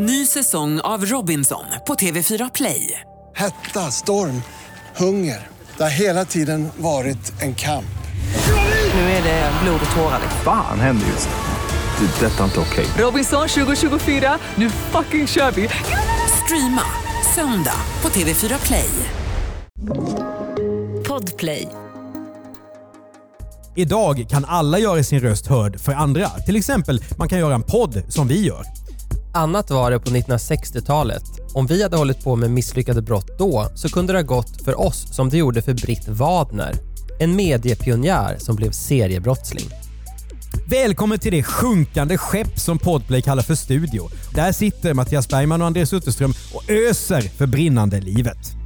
Ny säsong av Robinson på TV4 Play. Hetta, storm, hunger. Det har hela tiden varit en kamp. Nu är det blod och tårar. Fan händer just nu. Det. är Detta är inte okej. Robinson 2024, nu fucking kör vi! Streama söndag på TV4 Play. Podplay. Idag kan alla göra sin röst hörd för andra. Till exempel, man kan göra en podd som vi gör. Annat var det på 1960-talet. Om vi hade hållit på med misslyckade brott då så kunde det ha gått för oss som det gjorde för Britt Wadner. En mediepionjär som blev seriebrottsling. Välkommen till det sjunkande skepp som Podplay kallar för studio. Där sitter Mattias Bergman och Andreas Utterström och öser för brinnande livet.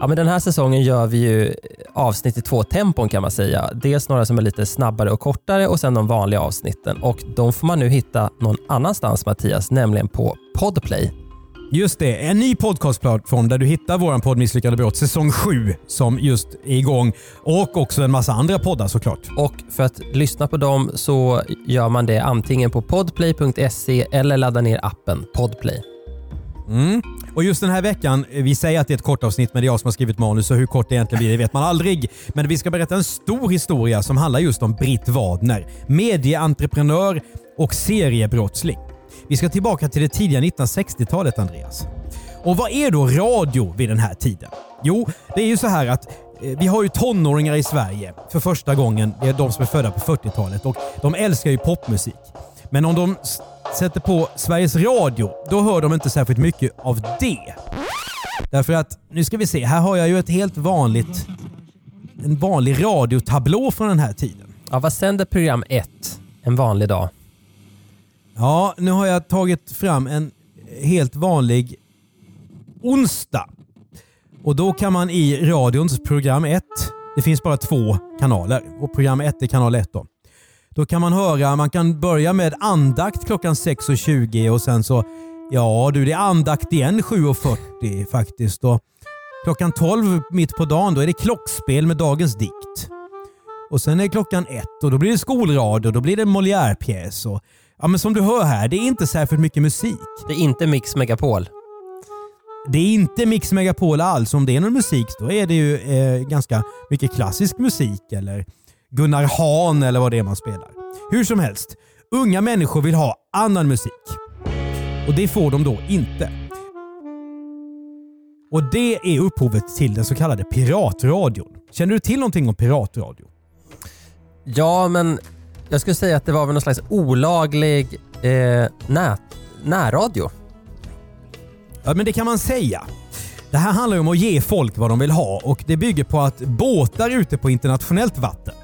Ja, men den här säsongen gör vi ju avsnitt i två tempon kan man säga. Dels några som är lite snabbare och kortare och sen de vanliga avsnitten. Och De får man nu hitta någon annanstans Mattias, nämligen på Podplay. Just det, en ny podcastplattform där du hittar våran podd Misslyckade brott säsong 7 som just är igång och också en massa andra poddar såklart. Och för att lyssna på dem så gör man det antingen på podplay.se eller laddar ner appen Podplay. Mm. Och just den här veckan, eh, vi säger att det är ett kort avsnitt men det är jag som har skrivit manus och hur kort det egentligen blir det vet man aldrig. Men vi ska berätta en stor historia som handlar just om Britt Wadner. Medieentreprenör och seriebrottsling. Vi ska tillbaka till det tidiga 1960-talet Andreas. Och vad är då radio vid den här tiden? Jo, det är ju så här att eh, vi har ju tonåringar i Sverige för första gången. Det är de som är födda på 40-talet och de älskar ju popmusik. Men om de sätter på Sveriges Radio, då hör de inte särskilt mycket av det. Därför att, nu ska vi se, här har jag ju ett helt vanligt, en vanlig radiotablå från den här tiden. Ja, vad sänder program 1 en vanlig dag? Ja, nu har jag tagit fram en helt vanlig onsdag. Och då kan man i radions program 1, det finns bara två kanaler och program 1 är kanal 1 då. Då kan man höra, man kan börja med andakt klockan 6.20 och sen så, ja du det är andakt igen 7.40 faktiskt. Och klockan 12 mitt på dagen då är det klockspel med dagens dikt. Och sen är klockan ett och då blir det skolradio, då blir det Molière-pjäs. Ja, men som du hör här, det är inte särskilt mycket musik. Det är inte Mix Megapol. Det är inte Mix Megapol alls. Om det är någon musik då är det ju eh, ganska mycket klassisk musik eller Gunnar Hahn eller vad det är man spelar. Hur som helst, unga människor vill ha annan musik. Och det får de då inte. Och det är upphovet till den så kallade piratradion. Känner du till någonting om piratradio? Ja, men jag skulle säga att det var väl någon slags olaglig eh, nät, närradio. Ja, men det kan man säga. Det här handlar ju om att ge folk vad de vill ha och det bygger på att båtar ute på internationellt vatten.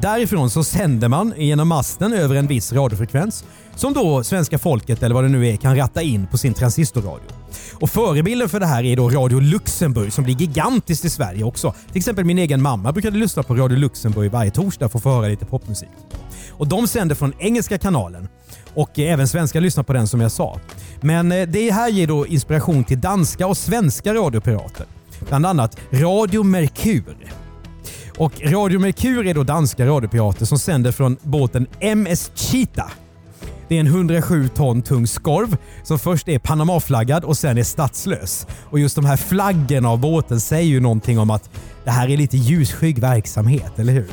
Därifrån så sänder man genom masten över en viss radiofrekvens som då svenska folket, eller vad det nu är, kan ratta in på sin transistorradio. Och Förebilden för det här är då Radio Luxemburg som blir gigantiskt i Sverige också. Till exempel min egen mamma brukade lyssna på Radio Luxemburg varje torsdag för att få höra lite popmusik. Och De sänder från engelska kanalen och även svenskar lyssnar på den som jag sa. Men eh, det här ger då inspiration till danska och svenska radiopirater. Bland annat Radio Merkur. Och Radio Merkur är då danska radiopirater som sänder från båten MS Cheetah. Det är en 107 ton tung skorv som först är Panamaflaggad och sen är statslös. Och just de här flaggorna av båten säger ju någonting om att det här är lite ljusskygg verksamhet, eller hur?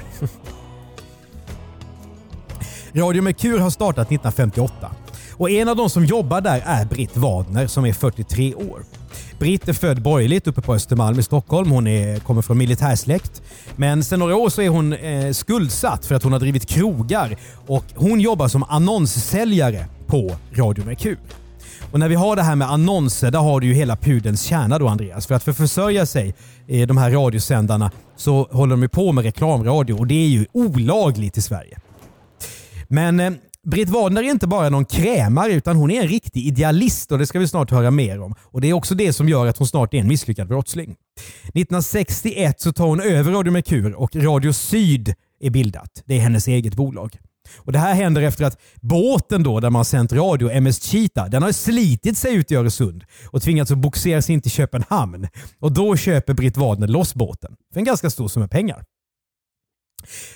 Radio Merkur har startat 1958 och en av de som jobbar där är Britt Wadner som är 43 år. Britt är född borgerligt uppe på Östermalm i Stockholm. Hon är, kommer från militärsläkt. Men sedan några år så är hon eh, skuldsatt för att hon har drivit krogar och hon jobbar som annonssäljare på Radio Merkur. Och när vi har det här med annonser, där har du ju hela pudens kärna då Andreas. För att för försörja sig, eh, de här radiosändarna, så håller de ju på med reklamradio och det är ju olagligt i Sverige. Men eh, Britt Wadner är inte bara någon krämare utan hon är en riktig idealist och det ska vi snart höra mer om. Och Det är också det som gör att hon snart är en misslyckad brottsling. 1961 så tar hon över Radio Merkur och Radio Syd är bildat. Det är hennes eget bolag. Och Det här händer efter att båten då där man sänt radio, MS Cheetah, den har slitit sig ut i Öresund och tvingats att bogsera sig in till Köpenhamn. Och Då köper Britt Wadner loss båten för en ganska stor summa pengar.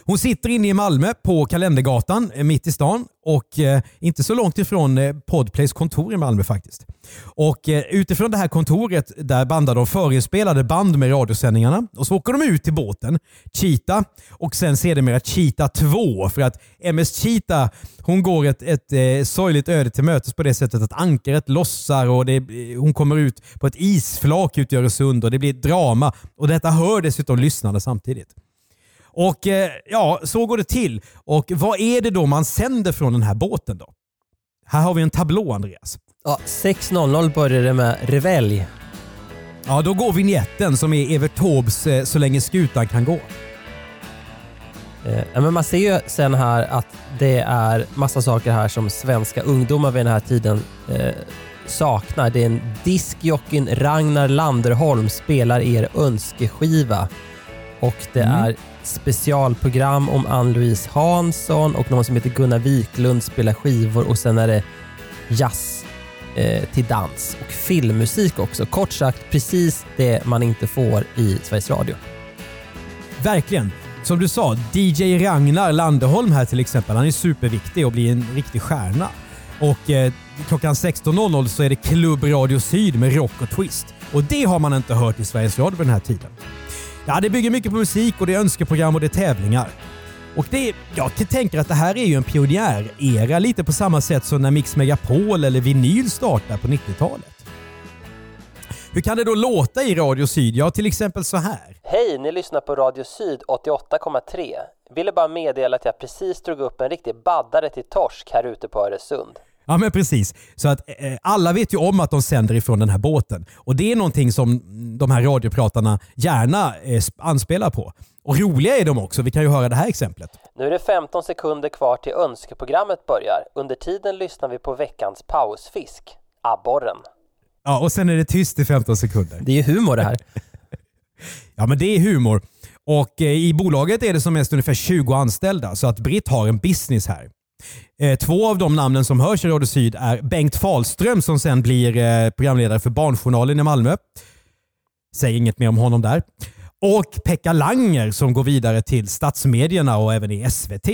Hon sitter inne i Malmö på Kalendergatan eh, mitt i stan och eh, inte så långt ifrån eh, Podplays kontor i Malmö faktiskt. Och eh, Utifrån det här kontoret där bandar de förinspelade band med radiosändningarna och så åker de ut till båten Cheetah och sen sedermera Cheetah 2 för att MS Cheetah hon går ett, ett eh, sorgligt öde till mötes på det sättet att ankaret lossar och det, eh, hon kommer ut på ett isflak ute i Öresund och det blir ett drama och detta hör dessutom lyssnarna samtidigt. Och eh, ja, så går det till. Och vad är det då man sänder från den här båten då? Här har vi en tablå Andreas. Ja, 6.00 börjar det med revelj. Ja, då går vignetten som är Evert Taubes eh, Så länge skutan kan gå. Eh, men man ser ju sen här att det är massa saker här som svenska ungdomar vid den här tiden eh, saknar. Det är en diskjockeyn Ragnar Landerholm spelar er önskeskiva och det Mm. är specialprogram om Ann-Louise Hansson och någon som heter Gunnar Wiklund spelar skivor och sen är det jazz eh, till dans och filmmusik också. Kort sagt precis det man inte får i Sveriges Radio. Verkligen. Som du sa, DJ Ragnar Landerholm här till exempel, han är superviktig och blir en riktig stjärna. Och eh, klockan 16.00 så är det Klubb Radio Syd med rock och twist. Och det har man inte hört i Sveriges Radio på den här tiden. Ja, det bygger mycket på musik och det är önskeprogram och det är tävlingar. Och det, jag tänker att det här är ju en pionjärera, lite på samma sätt som när Mix Megapol eller vinyl startade på 90-talet. Hur kan det då låta i Radio Syd? Ja, till exempel så här. Hej, ni lyssnar på Radio Syd 88,3. Ville bara meddela att jag precis drog upp en riktig baddare till torsk här ute på Öresund. Ja men precis. Så att eh, alla vet ju om att de sänder ifrån den här båten. Och det är någonting som de här radiopratarna gärna eh, sp- anspelar på. Och roliga är de också. Vi kan ju höra det här exemplet. Nu är det 15 sekunder kvar till önskeprogrammet börjar. Under tiden lyssnar vi på veckans pausfisk, abborren. Ja, och sen är det tyst i 15 sekunder. Det är humor det här. Ja, men det är humor. Och eh, i bolaget är det som mest ungefär 20 anställda, så att Britt har en business här. Eh, två av de namnen som hörs i Radio Syd är Bengt Fahlström som sen blir eh, programledare för Barnjournalen i Malmö. Säger inget mer om honom där. Och Pekka Langer som går vidare till statsmedierna och även i SVT.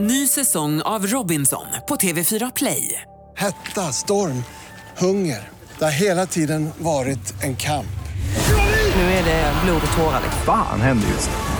Ny säsong av Robinson på TV4 Play. Hetta, storm, hunger. Det har hela tiden varit en kamp. Nu är det blod och tårar. Fan händer just nu.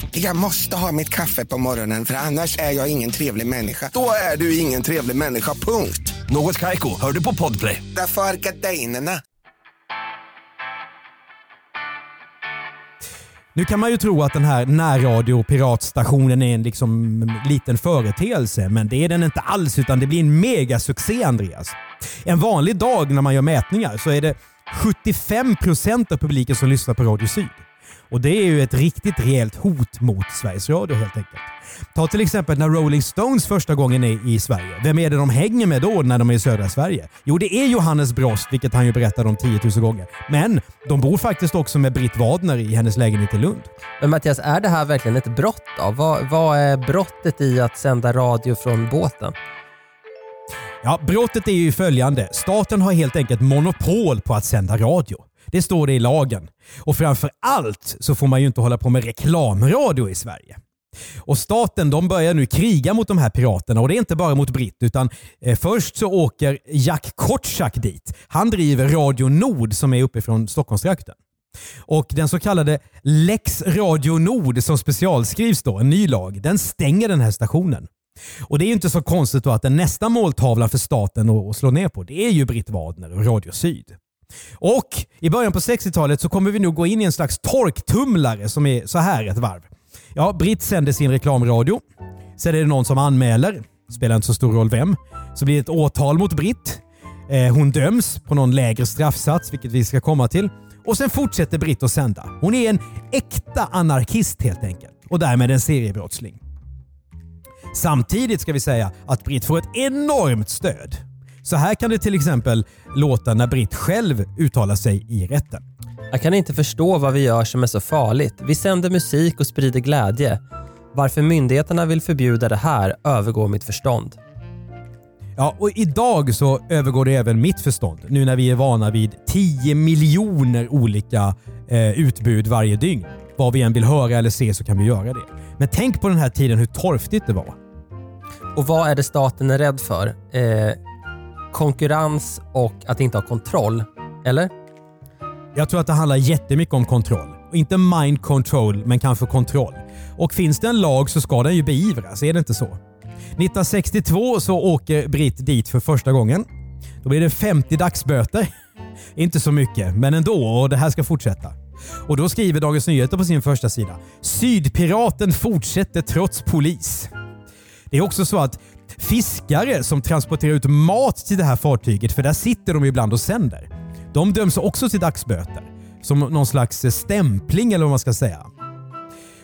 Jag måste ha mitt kaffe på morgonen för annars är jag ingen trevlig människa. Då är du ingen trevlig människa, punkt. Något Kaiko, hör du på Podplay. Därför är gardinerna. Nu kan man ju tro att den här närradio piratstationen är en liksom liten företeelse, men det är den inte alls utan det blir en megasuccé Andreas. En vanlig dag när man gör mätningar så är det 75% av publiken som lyssnar på Radio Syd. Och det är ju ett riktigt rejält hot mot Sveriges Radio helt enkelt. Ta till exempel när Rolling Stones första gången är i Sverige. Vem är det de hänger med då när de är i södra Sverige? Jo, det är Johannes Brost, vilket han ju berättade om 10 000 gånger. Men de bor faktiskt också med Britt Wadner i hennes lägenhet i Lund. Men Mattias, är det här verkligen ett brott då? Vad, vad är brottet i att sända radio från båten? Ja, brottet är ju följande. Staten har helt enkelt monopol på att sända radio. Det står det i lagen. Och framför allt så får man ju inte hålla på med reklamradio i Sverige. Och staten de börjar nu kriga mot de här piraterna och det är inte bara mot Britt utan eh, först så åker Jack Kortschak dit. Han driver Radio Nord som är uppifrån Stockholmstrakten. Och den så kallade Lex Radio Nord som specialskrivs då, en ny lag, den stänger den här stationen. Och Det är ju inte så konstigt då att den nästa måltavlan för staten att slå ner på det är ju Britt Wadner och Radio Syd. Och i början på 60-talet så kommer vi nog gå in i en slags torktumlare som är så här ett varv. Ja, Britt sänder sin reklamradio. Sen är det någon som anmäler. Spelar inte så stor roll vem. Så blir det ett åtal mot Britt. Eh, hon döms på någon lägre straffsats, vilket vi ska komma till. Och sen fortsätter Britt att sända. Hon är en äkta anarkist helt enkelt. och därmed en seriebrottsling. Samtidigt ska vi säga att Britt får ett enormt stöd. Så här kan det till exempel låta när Britt själv uttalar sig i rätten. Jag kan inte förstå vad vi gör som är så farligt. Vi sänder musik och sprider glädje. Varför myndigheterna vill förbjuda det här övergår mitt förstånd. Ja, och idag så övergår det även mitt förstånd. Nu när vi är vana vid 10 miljoner olika eh, utbud varje dygn. Vad vi än vill höra eller se så kan vi göra det. Men tänk på den här tiden hur torftigt det var. Och vad är det staten är rädd för? Eh, konkurrens och att inte ha kontroll. Eller? Jag tror att det handlar jättemycket om kontroll. Inte mind control, men kanske kontroll. Och finns det en lag så ska den ju beivras, är det inte så? 1962 så åker Britt dit för första gången. Då blir det 50 dagsböter. inte så mycket, men ändå och det här ska fortsätta. Och då skriver Dagens Nyheter på sin första sida “Sydpiraten fortsätter trots polis”. Det är också så att fiskare som transporterar ut mat till det här fartyget, för där sitter de ibland och sänder, de döms också till dagsböter. Som någon slags stämpling eller vad man ska säga.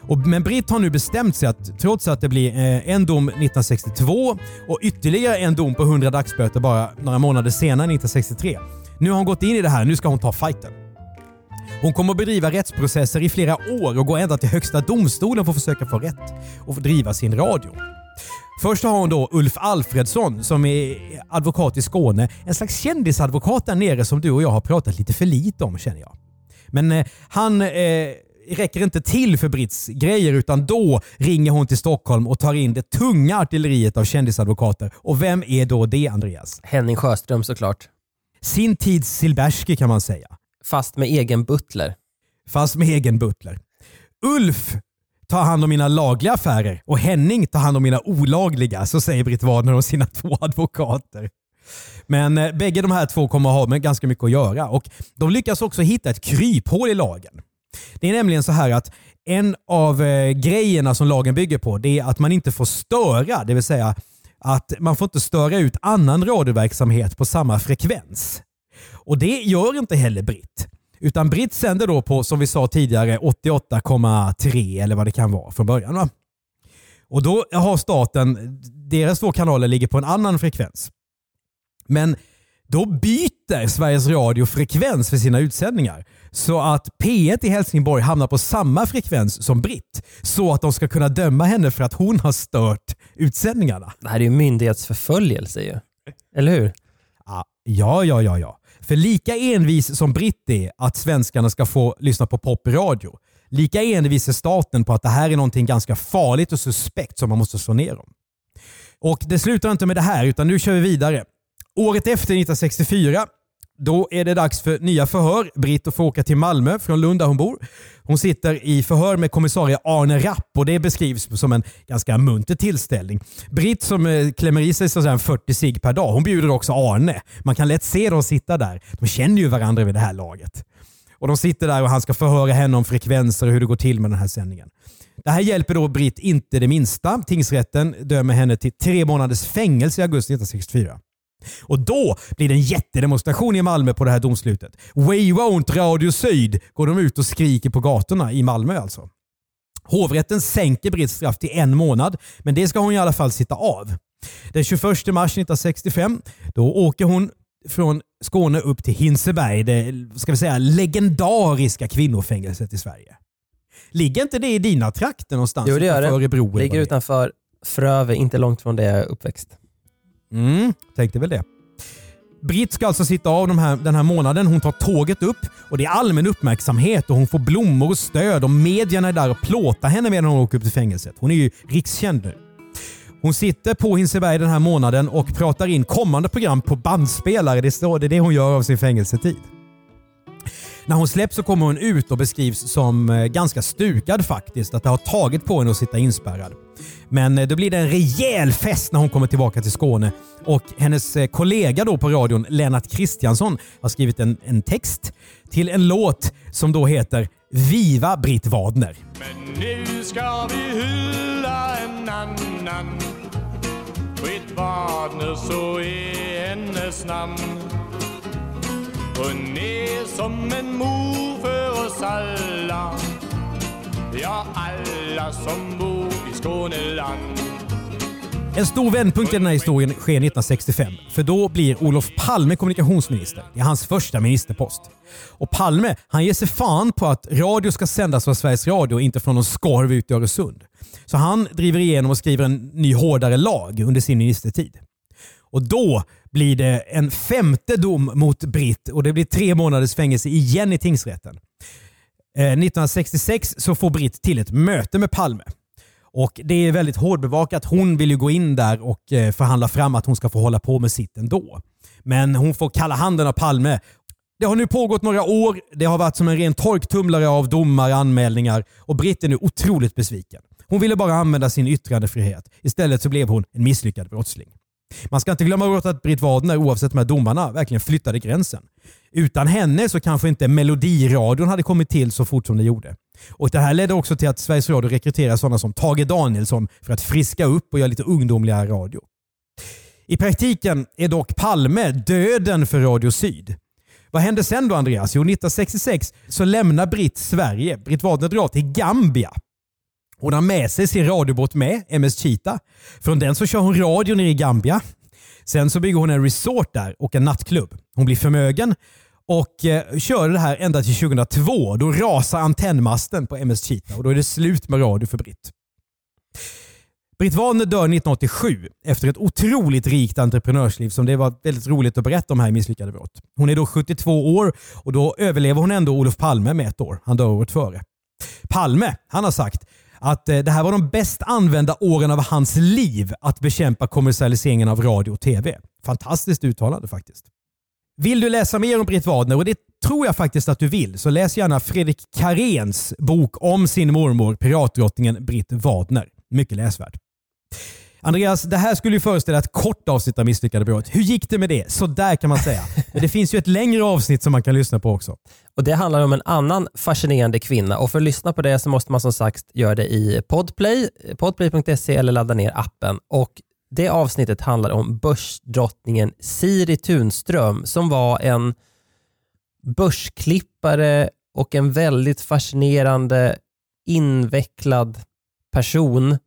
Och, men Britt har nu bestämt sig att trots att det blir eh, en dom 1962 och ytterligare en dom på 100 dagsböter bara några månader senare 1963. Nu har hon gått in i det här, nu ska hon ta fighten. Hon kommer att bedriva rättsprocesser i flera år och gå ända till Högsta domstolen för att försöka få rätt och driva sin radio. Först har hon då Ulf Alfredsson som är advokat i Skåne. En slags kändisadvokat där nere som du och jag har pratat lite för lite om känner jag. Men eh, han eh, räcker inte till för Britts grejer utan då ringer hon till Stockholm och tar in det tunga artilleriet av kändisadvokater. Och vem är då det Andreas? Henning Sjöström såklart. Sin tids Silbersky kan man säga. Fast med egen butler. Fast med egen butler. Ulf tar hand om mina lagliga affärer och Henning tar hand om mina olagliga, så säger Britt Wadner om sina två advokater. Men eh, bägge de här två kommer att ha med ganska mycket att göra och de lyckas också hitta ett kryphål i lagen. Det är nämligen så här att en av eh, grejerna som lagen bygger på det är att man inte får störa, det vill säga att man får inte störa ut annan radioverksamhet på samma frekvens. Och det gör inte heller Britt. Utan Britt sänder då på, som vi sa tidigare, 88,3 eller vad det kan vara från början. Va? Och då har staten, deras två kanaler ligger på en annan frekvens. Men då byter Sveriges Radio frekvens för sina utsändningar. Så att P1 i Helsingborg hamnar på samma frekvens som Britt. Så att de ska kunna döma henne för att hon har stört utsändningarna. Det här är ju myndighetsförföljelse ju. Eller hur? Ja, ja, ja, ja. För lika envis som Britt är att svenskarna ska få lyssna på pop i radio, lika envis är staten på att det här är någonting ganska farligt och suspekt som man måste slå ner om. Och det slutar inte med det här, utan nu kör vi vidare. Året efter, 1964, då är det dags för nya förhör. Britt får åka till Malmö från Lund där hon bor. Hon sitter i förhör med kommissarie Arne Rapp och det beskrivs som en ganska munter tillställning. Britt som eh, klämmer i sig 40 cigg per dag, hon bjuder också Arne. Man kan lätt se dem sitta där. De känner ju varandra vid det här laget. Och De sitter där och han ska förhöra henne om frekvenser och hur det går till med den här sändningen. Det här hjälper då Britt inte det minsta. Tingsrätten dömer henne till tre månaders fängelse i augusti 1964. Och då blir det en jättedemonstration i Malmö på det här domslutet. We won't Radio Syd går de ut och skriker på gatorna i Malmö alltså. Hovrätten sänker Britts straff till en månad, men det ska hon i alla fall sitta av. Den 21 mars 1965 då åker hon från Skåne upp till Hinseberg, det ska vi säga, legendariska kvinnofängelset i Sverige. Ligger inte det i dina trakter någonstans? Jo, det gör det. Örebro, Ligger utanför Fröve, inte långt från där jag är uppväxt. Mm, tänkte väl det. Britt ska alltså sitta av de här, den här månaden. Hon tar tåget upp och det är allmän uppmärksamhet och hon får blommor och stöd och medierna är där och plåtar henne medan hon åker upp till fängelset. Hon är ju rikskänd nu. Hon sitter på Hinseberg den här månaden och pratar in kommande program på bandspelare. Det är det hon gör av sin fängelsetid. När hon släpps så kommer hon ut och beskrivs som eh, ganska stukad faktiskt. Att det har tagit på henne att sitta inspärrad. Men eh, då blir det en rejäl fest när hon kommer tillbaka till Skåne. Och hennes eh, kollega då på radion, Lennart Kristiansson, har skrivit en, en text till en låt som då heter Viva Britt Wadner. Men nu ska vi hylla en annan Britt Wadner så är hennes namn hon är som en mor för oss alla Ja, alla som bor i Skåneland En stor vändpunkt i den här historien sker 1965. För då blir Olof Palme kommunikationsminister. Det är hans första ministerpost. Och Palme han ger sig fan på att radio ska sändas från Sveriges Radio och inte från någon skorv ute i Öresund. Så han driver igenom och skriver en ny hårdare lag under sin ministertid. Och då blir det en femte dom mot Britt och det blir tre månaders fängelse igen i tingsrätten. Eh, 1966 så får Britt till ett möte med Palme. Och Det är väldigt hårdbevakat. Hon vill ju gå in där och eh, förhandla fram att hon ska få hålla på med sitt ändå. Men hon får kalla handen av Palme. Det har nu pågått några år. Det har varit som en ren torktumlare av domar och anmälningar och Britt är nu otroligt besviken. Hon ville bara använda sin yttrandefrihet. Istället så blev hon en misslyckad brottsling. Man ska inte glömma bort att Britt Wadner, oavsett de här domarna, verkligen flyttade gränsen. Utan henne så kanske inte Melodiradion hade kommit till så fort som det gjorde. Och Det här ledde också till att Sveriges Radio rekryterade sådana som Tage Danielsson för att friska upp och göra lite ungdomligare radio. I praktiken är dock Palme döden för Radio Syd. Vad hände sen då Andreas? Jo, 1966 så lämnar Britt Sverige. Britt Wadner drar till Gambia. Hon har med sig sin radiobåt med, MS Cheetah. Från den så kör hon radio nere i Gambia. Sen så bygger hon en resort där och en nattklubb. Hon blir förmögen och eh, kör det här ända till 2002. Då rasar antennmasten på MS Cheetah och då är det slut med radio för Britt. Britt Wadner dör 1987 efter ett otroligt rikt entreprenörsliv som det var väldigt roligt att berätta om här i Misslyckade brott. Hon är då 72 år och då överlever hon ändå Olof Palme med ett år. Han dör året före. Palme han har sagt att eh, det här var de bäst använda åren av hans liv att bekämpa kommersialiseringen av radio och tv. Fantastiskt uttalande faktiskt. Vill du läsa mer om Britt Wadner, och det tror jag faktiskt att du vill, så läs gärna Fredrik Karéns bok om sin mormor, piratdrottningen Britt Wadner. Mycket läsvärd. Andreas, det här skulle ju föreställa ett kort avsnitt av Misslyckade brott. Hur gick det med det? Så där kan man säga. Men det finns ju ett längre avsnitt som man kan lyssna på också. Och Det handlar om en annan fascinerande kvinna och för att lyssna på det så måste man som sagt göra det i Podplay, podplay.se eller ladda ner appen. Och Det avsnittet handlar om börsdrottningen Siri Tunström som var en börsklippare och en väldigt fascinerande invecklad person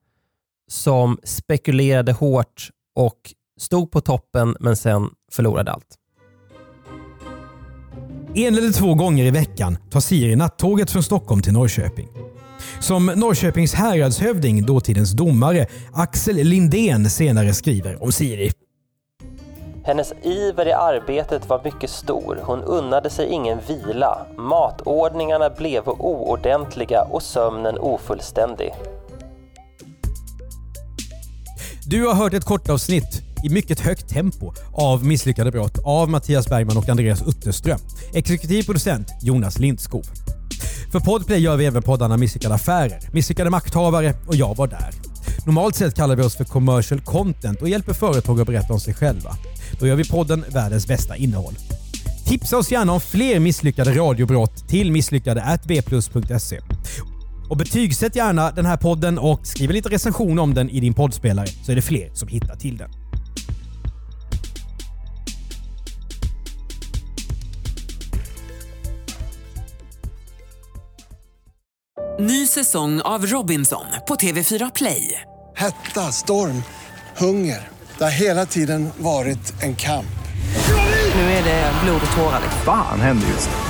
som spekulerade hårt och stod på toppen men sen förlorade allt. En eller två gånger i veckan tar Siri nattåget från Stockholm till Norrköping. Som Norrköpings häradshövding, dåtidens domare, Axel Lindén senare skriver om Siri. Hennes iver i arbetet var mycket stor. Hon unnade sig ingen vila. Matordningarna blev oordentliga och sömnen ofullständig. Du har hört ett kortavsnitt i mycket högt tempo av Misslyckade brott av Mattias Bergman och Andreas Utterström. Exekutiv producent Jonas Lindskov. För Podplay gör vi även poddarna Misslyckade affärer, Misslyckade makthavare och Jag var där. Normalt sett kallar vi oss för commercial content och hjälper företag att berätta om sig själva. Då gör vi podden Världens bästa innehåll. Tipsa oss gärna om fler misslyckade radiobrott till misslyckade.bplus.se. Och betygsätt gärna den här podden och skriv en liten recension om den i din poddspelare så är det fler som hittar till den. Ny säsong av Robinson på TV4 Play. Hetta, storm, hunger. Det har hela tiden varit en kamp. Nu är det blod och tårar. Fan händer just nu.